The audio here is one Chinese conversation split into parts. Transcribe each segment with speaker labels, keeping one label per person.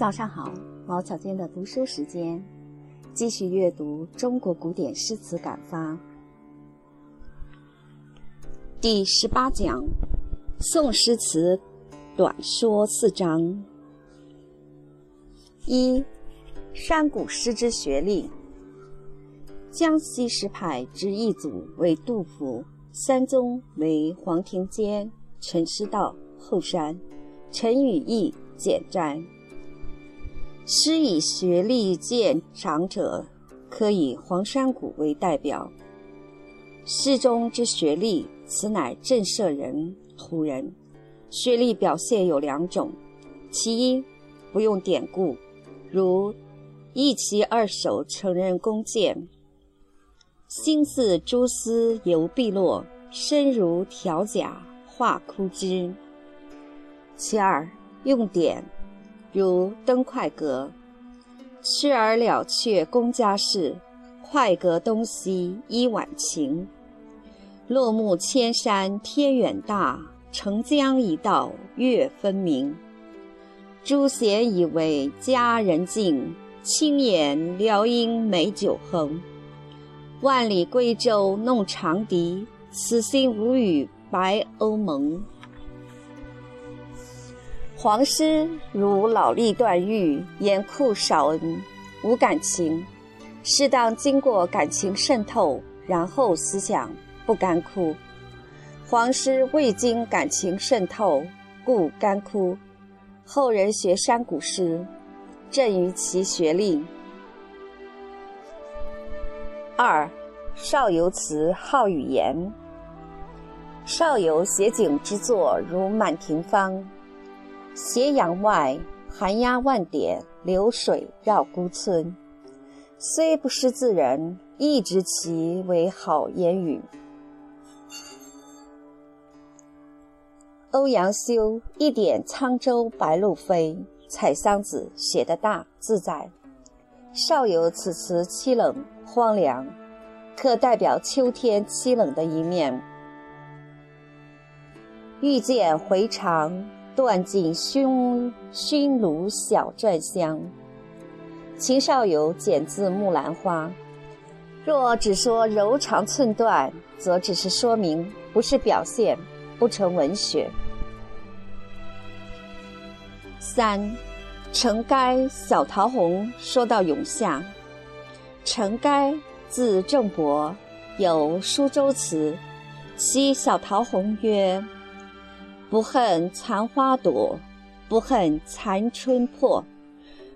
Speaker 1: 早上好，毛小娟的读书时间，继续阅读中国古典诗词感发。第十八讲，宋诗词短说四章。一，山谷诗之学历。江西诗派之一祖为杜甫，三宗为黄庭坚、陈师道、后山、陈与义、简斋。诗以学历见长者，可以黄山谷为代表。诗中之学历，此乃震慑人、唬人。学历表现有两种：其一，不用典故，如一骑二手承认弓箭，心似蛛丝游碧落，身如条甲画枯枝；其二，用典。如登快阁，痴而了却公家事；快阁东西依晚晴。落木千山天远大，澄江一道月分明。朱弦以为佳人静，轻言撩莺美酒横。万里归舟弄长笛，此心无与白鸥盟。黄诗如老力断玉，严酷少恩，无感情，适当经过感情渗透，然后思想不干枯。黄诗未经感情渗透，故干枯。后人学山谷诗，正于其学历。二，少游词好语言。少游写景之作如《满庭芳》。斜阳外，寒鸦万点，流水绕孤村。虽不识字人，亦知其为好言语。欧阳修一点沧州白鹭飞，采桑子写得大自在。少有此词凄冷荒凉，可代表秋天凄冷的一面。欲见回肠。断尽熏熏炉小篆香。秦少游剪自《木兰花》。若只说柔肠寸断，则只是说明，不是表现，不成文学。三，程该小桃红说到永夏。程该字正伯，有舒州词，其小桃红曰。不恨残花朵，不恨残春破，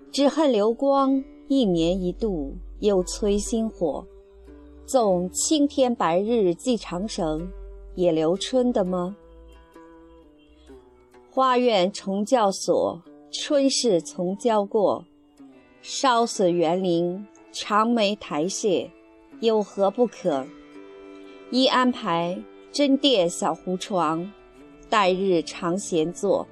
Speaker 1: 只恨流光一年一度又催心火。纵青天白日系长绳，也留春的吗？花院重教所，春事从教过。烧损园林，长梅台榭，有何不可？一安排真殿小胡床。待日常闲坐，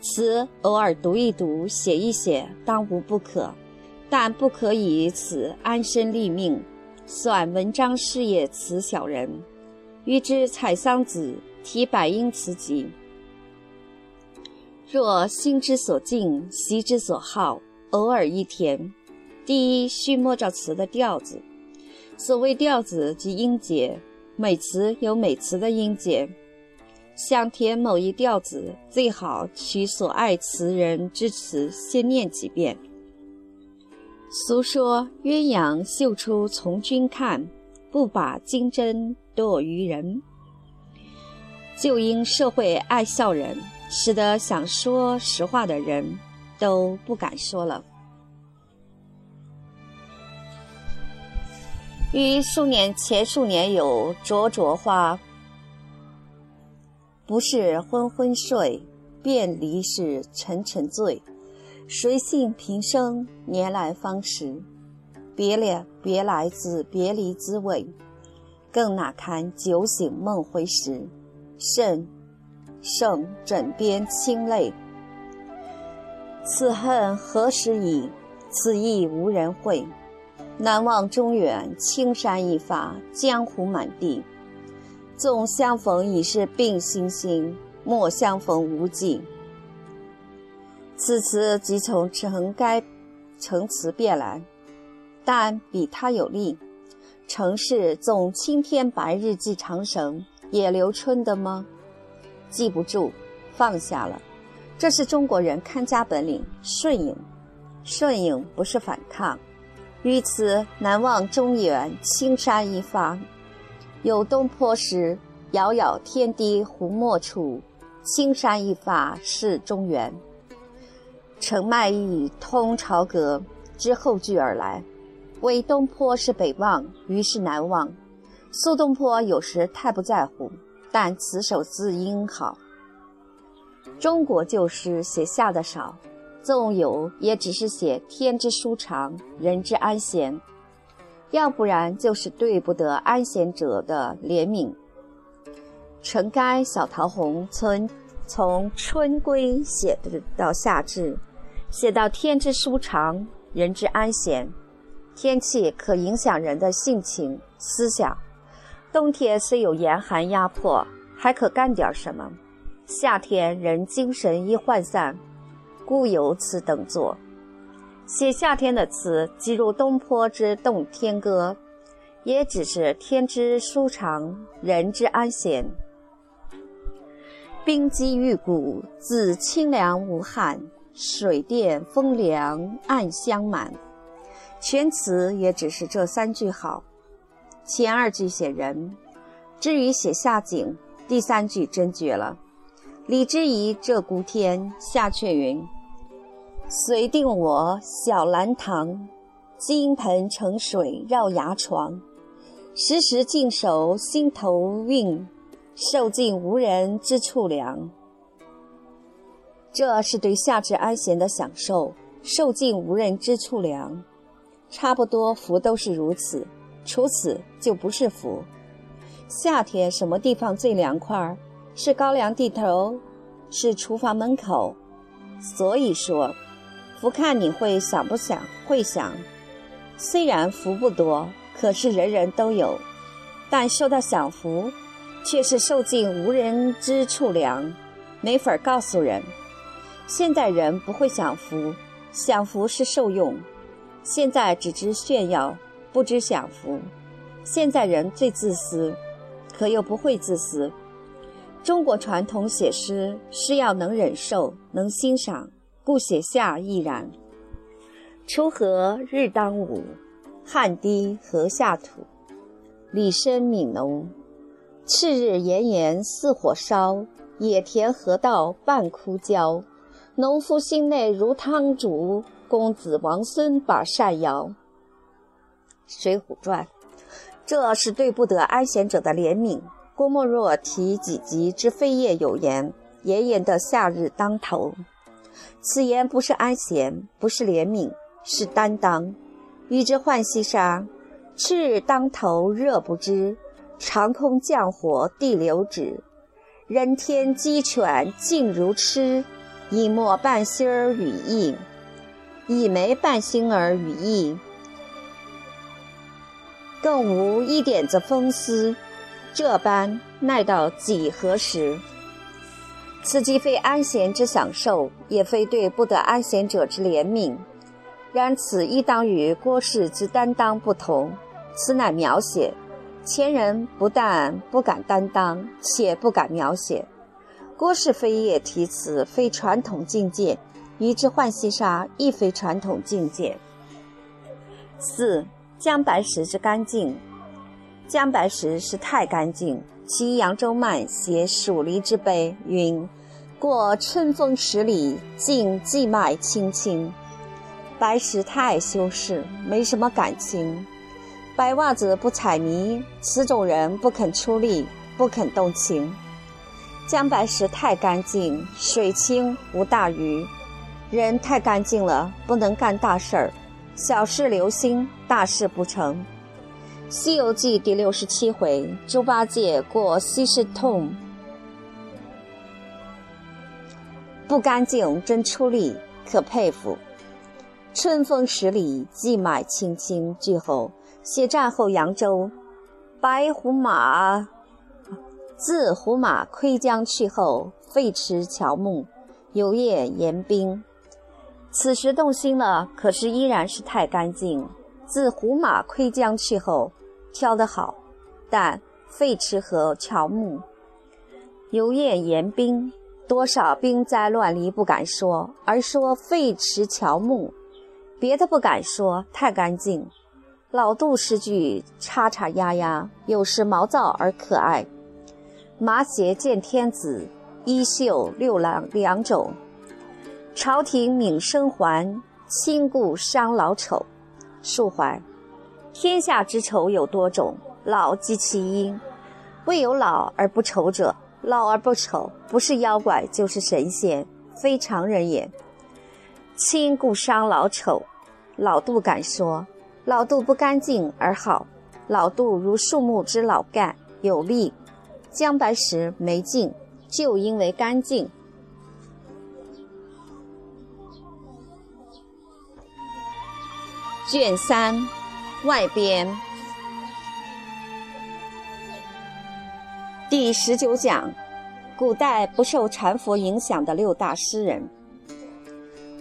Speaker 1: 词偶尔读一读、写一写，当无不可，但不可以此安身立命，算文章事业词小人。欲知采桑子，题百应词集。若心之所敬，习之所好，偶尔一填。第一，须摸着词的调子。所谓调子，即音节。每词有每词的音节，想填某一调子，最好取所爱词人之词先念几遍。俗说鸳鸯绣出从君看，不把金针堕于人。就因社会爱笑人，使得想说实话的人都不敢说了。于数年前数年有灼灼花，不是昏昏睡，便离是沉沉醉。谁信平生年来方识？别了别来自别离滋味，更哪堪酒醒梦回时？甚胜枕边清泪。此恨何时已？此意无人会。南望中原，青山一发，江湖满地。纵相逢已是鬓星星，莫相逢无尽。此词即从成该陈词变来，但比他有力。城市纵青天白日记长绳，也留春的吗？记不住，放下了。这是中国人看家本领，顺应。顺应不是反抗。于此难忘中原青山一方，有东坡时“遥遥天低湖墨处，青山一发是中原”。程迈意通朝阁之后句而来。为东坡是北望，于是南望。苏东坡有时太不在乎，但此首字音好。中国旧诗写下的少，纵有也只是写天之舒长，人之安闲，要不然就是对不得安闲者的怜悯。陈该、小桃红村从春归写到夏至，写到天之舒长，人之安闲。天气可影响人的性情思想。冬天虽有严寒压迫，还可干点什么；夏天人精神一涣散，故有此等作。写夏天的词，即如东坡之《动天歌》，也只是天之舒长，人之安闲。冰肌玉骨，自清凉无憾；水电风凉，暗香满。全词也只是这三句好，前二句写人，至于写夏景，第三句真绝了。李之仪这孤天下却云：“随定我小兰堂，金盆盛水绕牙床，时时净手心头韵，受尽无人之处凉。”这是对夏至安闲的享受，受尽无人之处凉。差不多福都是如此，除此就不是福。夏天什么地方最凉快？是高粱地头，是厨房门口。所以说，福看你会想不想？会想。虽然福不多，可是人人都有。但说到享福，却是受尽无人之处凉，没法告诉人。现在人不会享福，享福是受用。现在只知炫耀，不知享福。现在人最自私，可又不会自私。中国传统写诗是要能忍受、能欣赏，故写下亦然。锄禾日当午，汗滴禾下土。李绅悯农，次日炎炎似火烧，野田禾稻半枯焦。农夫心内如汤煮。公子王孙把扇摇，《水浒传》，这是对不得安闲者的怜悯。郭沫若题几集之飞叶有言：“炎炎的夏日当头。”此言不是安闲，不是怜悯，是担当。欲知浣溪沙，赤日当头热不知，长空降火地流指。人天鸡犬静如痴，一墨半心儿语意。一枚半星儿语意，更无一点子风丝，这般耐到几何时？此既非安闲之享受，也非对不得安闲者之怜悯。然此亦当与郭氏之担当不同。此乃描写前人不但不敢担当，且不敢描写。郭氏飞叶题词，非传统境界。移之浣溪沙亦非传统境界。四江白石之干净，江白石是太干净。其扬州慢写蜀离之悲云：“过春风十里，尽荠麦青青。”白石太爱修饰，没什么感情。白袜子不踩泥，此种人不肯出力，不肯动情。江白石太干净，水清无大鱼。人太干净了，不能干大事儿，小事留心，大事不成。《西游记》第六十七回，猪八戒过西施痛，不干净真出力，可佩服。春风十里，荠麦青青。句后写战后扬州，白虎马自胡马窥江去后，废池乔木，游曳言兵。此时动心了，可是依然是太干净。自胡马窥江去后，挑得好，但废池和乔木，游曳言兵。多少兵灾乱离不敢说，而说废池乔木，别的不敢说，太干净。老杜诗句叉叉丫丫，有时毛躁而可爱。麻鞋见天子，衣袖六郎两种。朝廷敏生还，亲故伤老丑。述怀，天下之丑有多种，老及其因。未有老而不丑者，老而不丑，不是妖怪就是神仙，非常人也。亲故伤老丑，老杜敢说。老杜不干净而好，老杜如树木之老干，有力；姜白石没劲，就因为干净。卷三，外编第十九讲：古代不受禅佛影响的六大诗人。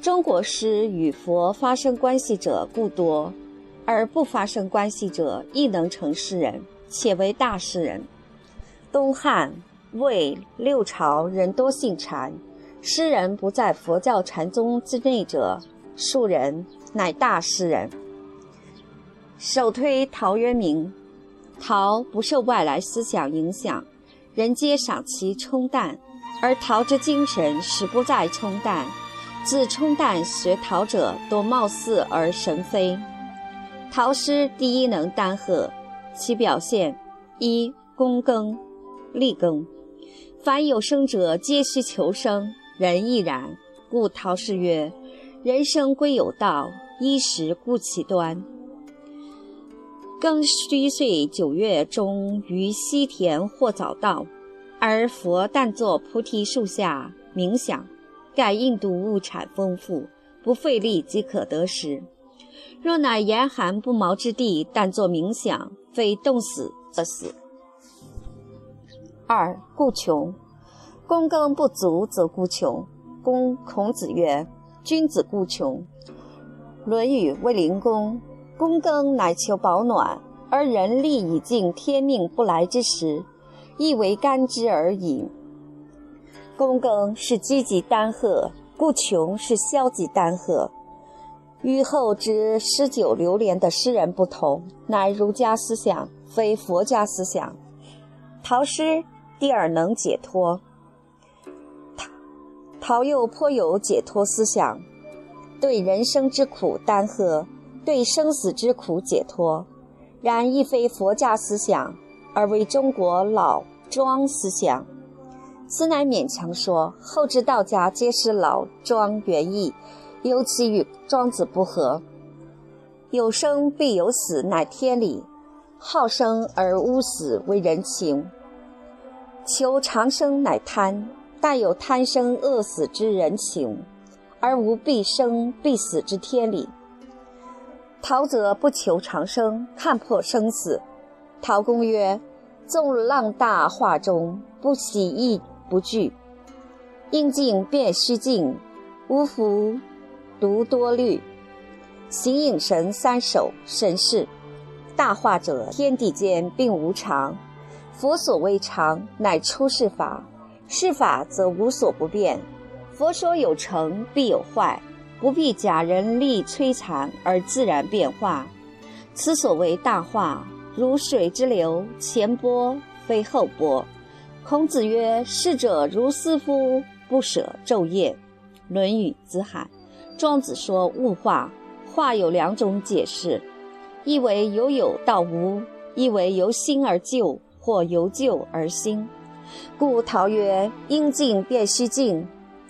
Speaker 1: 中国诗与佛发生关系者不多。而不发生关系者，亦能成诗人，且为大诗人。东汉、魏六朝人多信禅，诗人不在佛教禅宗之内者，庶人乃大诗人。首推陶渊明。陶不受外来思想影响，人皆赏其冲淡，而陶之精神始不在冲淡。自冲淡学陶者，多貌似而神非。陶诗第一能单鹤，其表现一躬耕，立耕。凡有生者，皆须求生，人亦然。故陶诗曰：“人生归有道，衣食固其端。”庚戌岁九月中，于西田或早到，而佛但坐菩提树下冥想，盖印度物产丰富，不费力即可得食。若乃严寒不毛之地，但作冥想，非冻死则死。二故穷，躬耕不足则故穷。公孔子曰：“君子固穷。”《论语卫灵公：“躬耕乃求保暖，而人力已尽天命不来之时，亦为甘之而已。”躬耕是积极担荷，故穷是消极担荷。与后之诗酒流连的诗人不同，乃儒家思想，非佛家思想。陶诗第二能解脱，陶陶又颇有解脱思想，对人生之苦担荷，对生死之苦解脱。然亦非佛家思想，而为中国老庄思想。此乃勉强说，后之道家皆是老庄原意。尤其与庄子不合，有生必有死，乃天理；好生而无死，为人情。求长生乃贪，但有贪生饿死之人情，而无必生必死之天理。陶则不求长生，看破生死。陶公曰：“纵浪大化中，不喜亦不惧。应尽便须尽，无福。”独多虑，形影神三首神是。大化者，天地间并无常。佛所谓常，乃出世法。世法则无所不变。佛说有成必有坏，不必假人力摧残而自然变化。此所谓大化，如水之流，前波非后波。孔子曰：“逝者如斯夫，不舍昼夜。”《论语·子罕》。庄子说物化，化有两种解释：一为由有到无，一为由新而旧，或由旧而新。故陶曰：“应静便须静，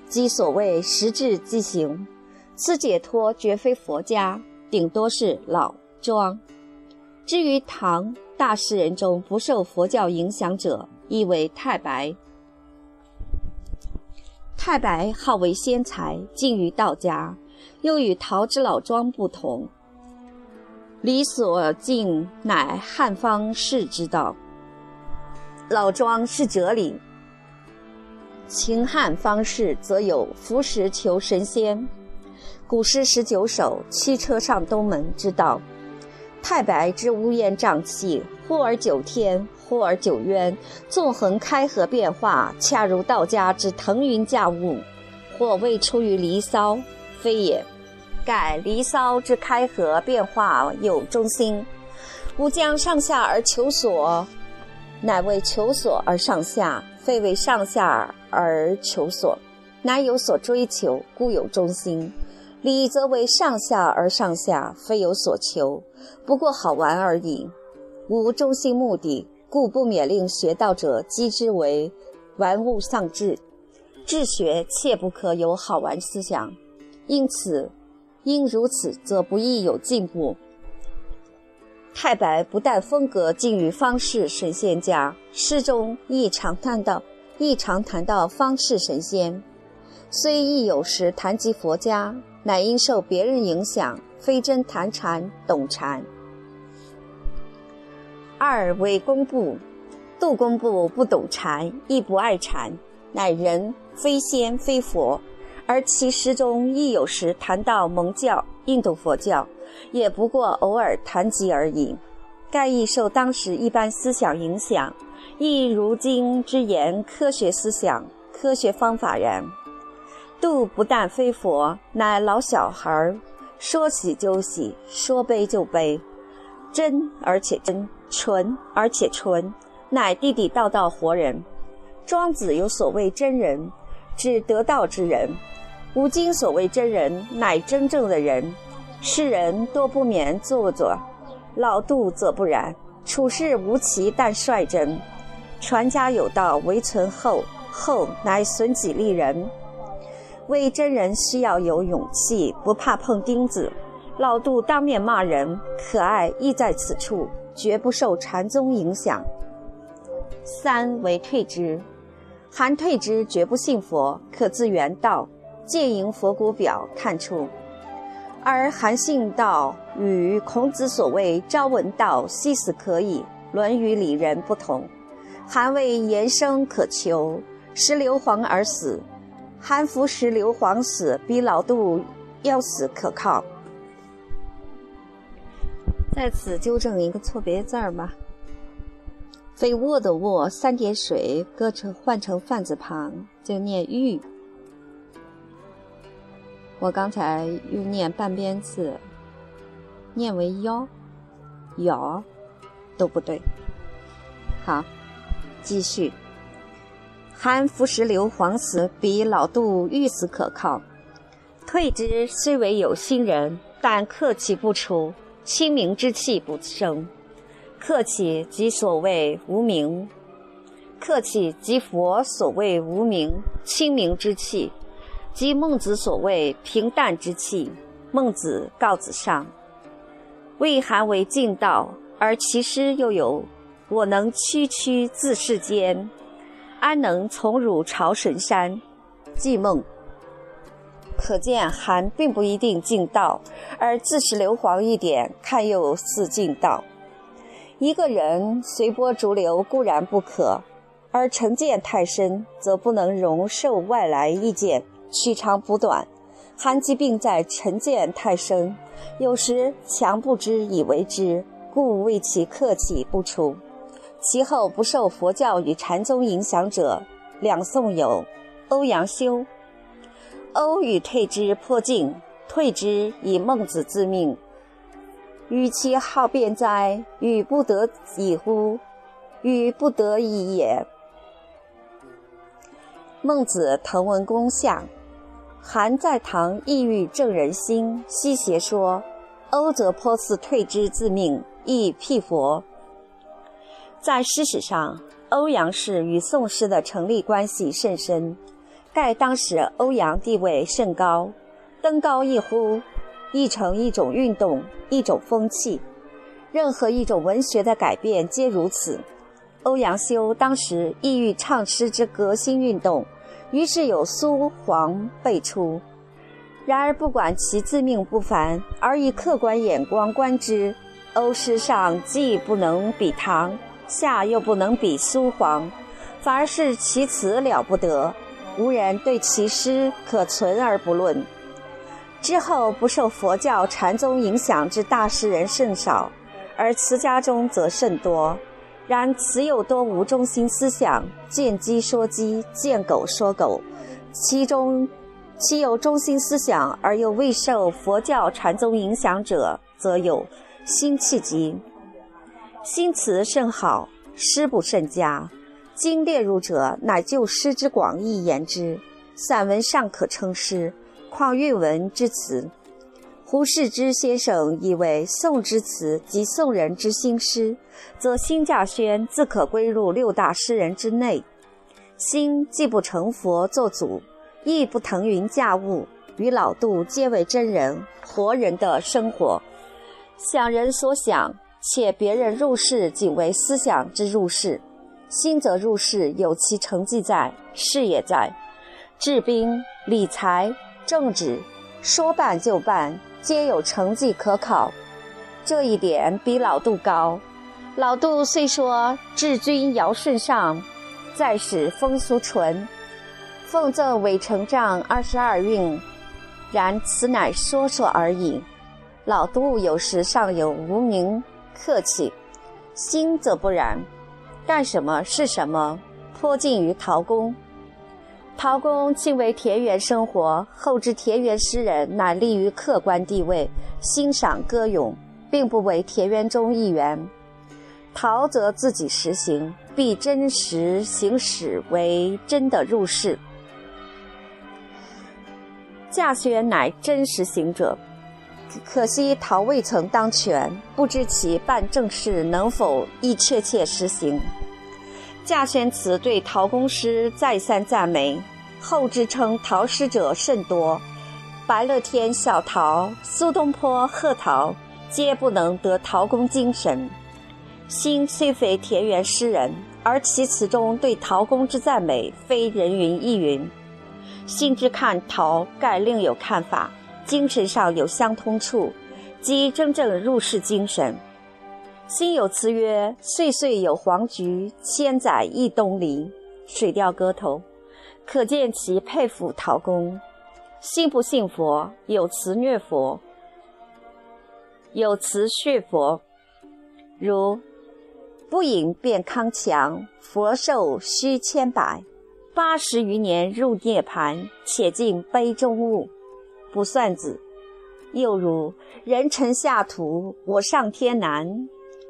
Speaker 1: 即所谓时至即行。”此解脱绝非佛家，顶多是老庄。至于唐大诗人中不受佛教影响者，亦为太白。太白好为仙才，近于道家。又与陶之老庄不同，理所敬乃汉方士之道。老庄是哲理。秦汉方士则有伏石求神仙。古诗十九首，驱车上东门之道。太白之乌烟瘴气，忽而九天，忽而九渊，纵横开合变化，恰如道家之腾云驾雾。或未出于离骚，非也。盖离骚之开合变化有中心，吾将上下而求索，乃为求索而上下，非为上下而求索，乃有所追求，故有中心。理则为上下而上下，非有所求，不过好玩而已，无中心目的，故不免令学道者讥之为玩物丧志。治学切不可有好玩思想，因此，因如此，则不易有进步。太白不但风格近于方士神仙家，诗中亦常谈到，亦常谈到方士神仙，虽亦有时谈及佛家。乃因受别人影响，非真谈禅懂禅。二为工部，杜工部不懂禅，亦不爱禅，乃人非仙非佛，而其诗中亦有时谈到蒙教、印度佛教，也不过偶尔谈及而已。盖亦受当时一般思想影响，亦如今之言科学思想、科学方法然。杜不但非佛，乃老小孩说喜就喜，说悲就悲，真而且真，纯而且纯，乃地地道道活人。庄子有所谓真人，指得道之人；吾今所谓真人，乃真正的人。世人多不免做作，老杜则不然，处事无奇，但率真。传家有道，唯存厚，厚乃损己利人。为真人需要有勇气，不怕碰钉子。老杜当面骂人，可爱亦在此处，绝不受禅宗影响。三为退之，韩退之绝不信佛，可自原道，借迎佛骨表看出。而韩信道与孔子所谓朝闻道，夕死可矣，《论语》里人不同。韩谓言生可求，食硫磺而死。韩服食硫磺死，比老杜要死可靠。在此纠正一个错别字儿吧，非卧的卧三点水搁成换成饭字旁就念玉。我刚才又念半边字，念为腰，咬都不对。好，继续。韩服食硫磺死，比老杜欲死可靠。退之虽为有心人，但客气不出，清明之气不生。客气即所谓无名，客气即佛所谓无名清明之气，即孟子所谓平淡之气。孟子告子上，谓韩为尽道，而其诗又有“我能区区自世间”。安能从汝朝神山？寄梦。可见韩并不一定尽道，而自食硫磺一点，看又似尽道。一个人随波逐流固然不可，而成见太深，则不能容受外来意见，取长补短。韩疾病在成见太深，有时强不知以为知，故为其客气不出。其后不受佛教与禅宗影响者，两宋有欧阳修。欧与退之颇近，退之以孟子自命。与其好辩哉？与不得已乎？与不得已也。孟子滕文公下，韩在堂意欲正人心，西邪说。欧则颇似退之自命，亦辟佛。在诗史上，欧阳氏与宋诗的成立关系甚深。盖当时欧阳地位甚高，登高一呼，亦成一种运动，一种风气。任何一种文学的改变皆如此。欧阳修当时意欲唱诗之革新运动，于是有苏黄辈出。然而不管其自命不凡，而以客观眼光观之，欧诗上既不能比唐。下又不能比苏黄，反而是其词了不得，无人对其诗可存而不论。之后不受佛教禅宗影响之大诗人甚少，而词家中则甚多。然词有多无中心思想，见鸡说鸡，见狗说狗，其中其有中心思想而又未受佛教禅宗影响者，则有辛弃疾。新词甚好，诗不甚佳。经列入者，乃就诗之广义言之。散文尚可称诗，况韵文之词？胡适之先生以为宋之词及宋人之新诗，则辛稼轩自可归入六大诗人之内。辛既不成佛作祖，亦不腾云驾雾，与老杜皆为真人活人的生活，想人所想。且别人入世仅为思想之入世，心则入世有其成绩在，事也在，治兵、理财、政治，说办就办，皆有成绩可考。这一点比老杜高。老杜虽说治军尧舜上，再使风俗淳，奉赠韦丞帐二十二韵，然此乃说说而已。老杜有时尚有无名。客气，心则不然。干什么是什么，颇近于陶公。陶公亲为田园生活，后之田园诗人乃立于客观地位，欣赏歌咏，并不为田园中一员。陶则自己实行，必真实行使为真的入世。稼轩乃真实行者。可惜陶未曾当权，不知其办政事能否亦确切实行。稼轩辞对陶公诗再三赞美，后之称陶诗者甚多，白乐天、小陶、苏东坡、贺陶，皆不能得陶公精神。辛虽非田园诗人，而其词中对陶公之赞美，非人云亦云。辛之看陶，盖另有看法。精神上有相通处，即真正入世精神。心有词曰：“岁岁有黄菊，千载一东篱。”《水调歌头》，可见其佩服陶公。信不信佛，有词虐佛，有词血佛，如“不饮便康强，佛寿须千百，八十余年入涅盘，且尽杯中物。”不算子，又如人臣下土，我上天南。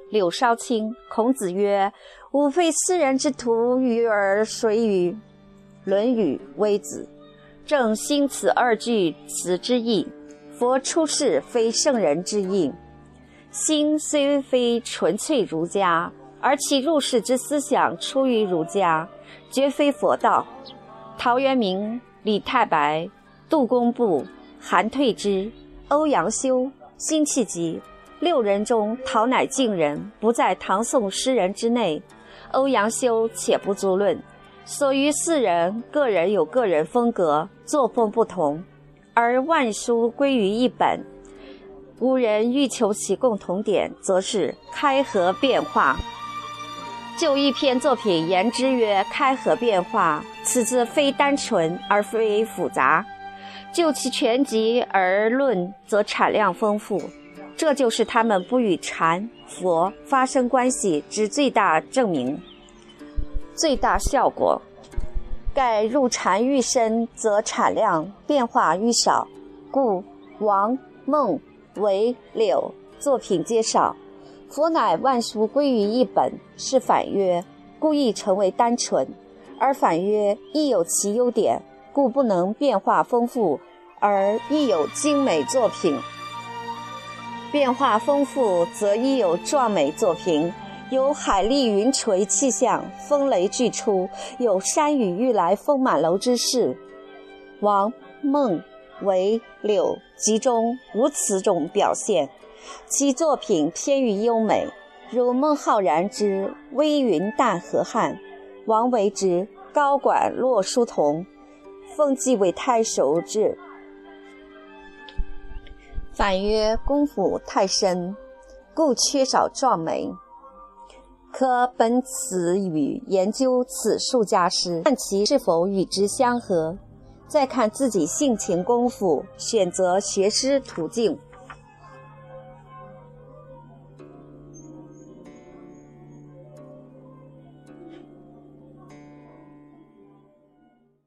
Speaker 1: 柳梢青，孔子曰：“吾非斯人之徒，与尔谁与？”《论语·微子》正兴此二句词之意。佛出世非圣人之意，心虽非纯粹儒家，而其入世之思想出于儒家，绝非佛道。陶渊明、李太白、杜工部。韩退之、欧阳修、辛弃疾六人中，陶乃敬人，不在唐宋诗人之内。欧阳修且不足论，所余四人个人有个人风格，作风不同，而万书归于一本。古人欲求其共同点，则是开合变化。就一篇作品言之曰开合变化，此字非单纯而非复杂。就其全集而论，则产量丰富，这就是他们不与禅佛发生关系之最大证明、最大效果。盖入禅愈深，则产量变化愈少，故王孟韦柳作品皆少。佛乃万书归于一本，是反曰，故意成为单纯；而反曰亦有其优点。故不能变化丰富，而亦有精美作品；变化丰富，则亦有壮美作品。有海丽云垂气象，风雷俱出；有山雨欲来风满楼之势。王孟韦柳集中无此种表现，其作品偏于优美，如孟浩然之《微云淡河汉》，王维之《高管洛书同》。奉继为太守之，反曰功夫太深，故缺少壮美。可本此语研究此术家师，看其是否与之相合，再看自己性情功夫，选择学师途径。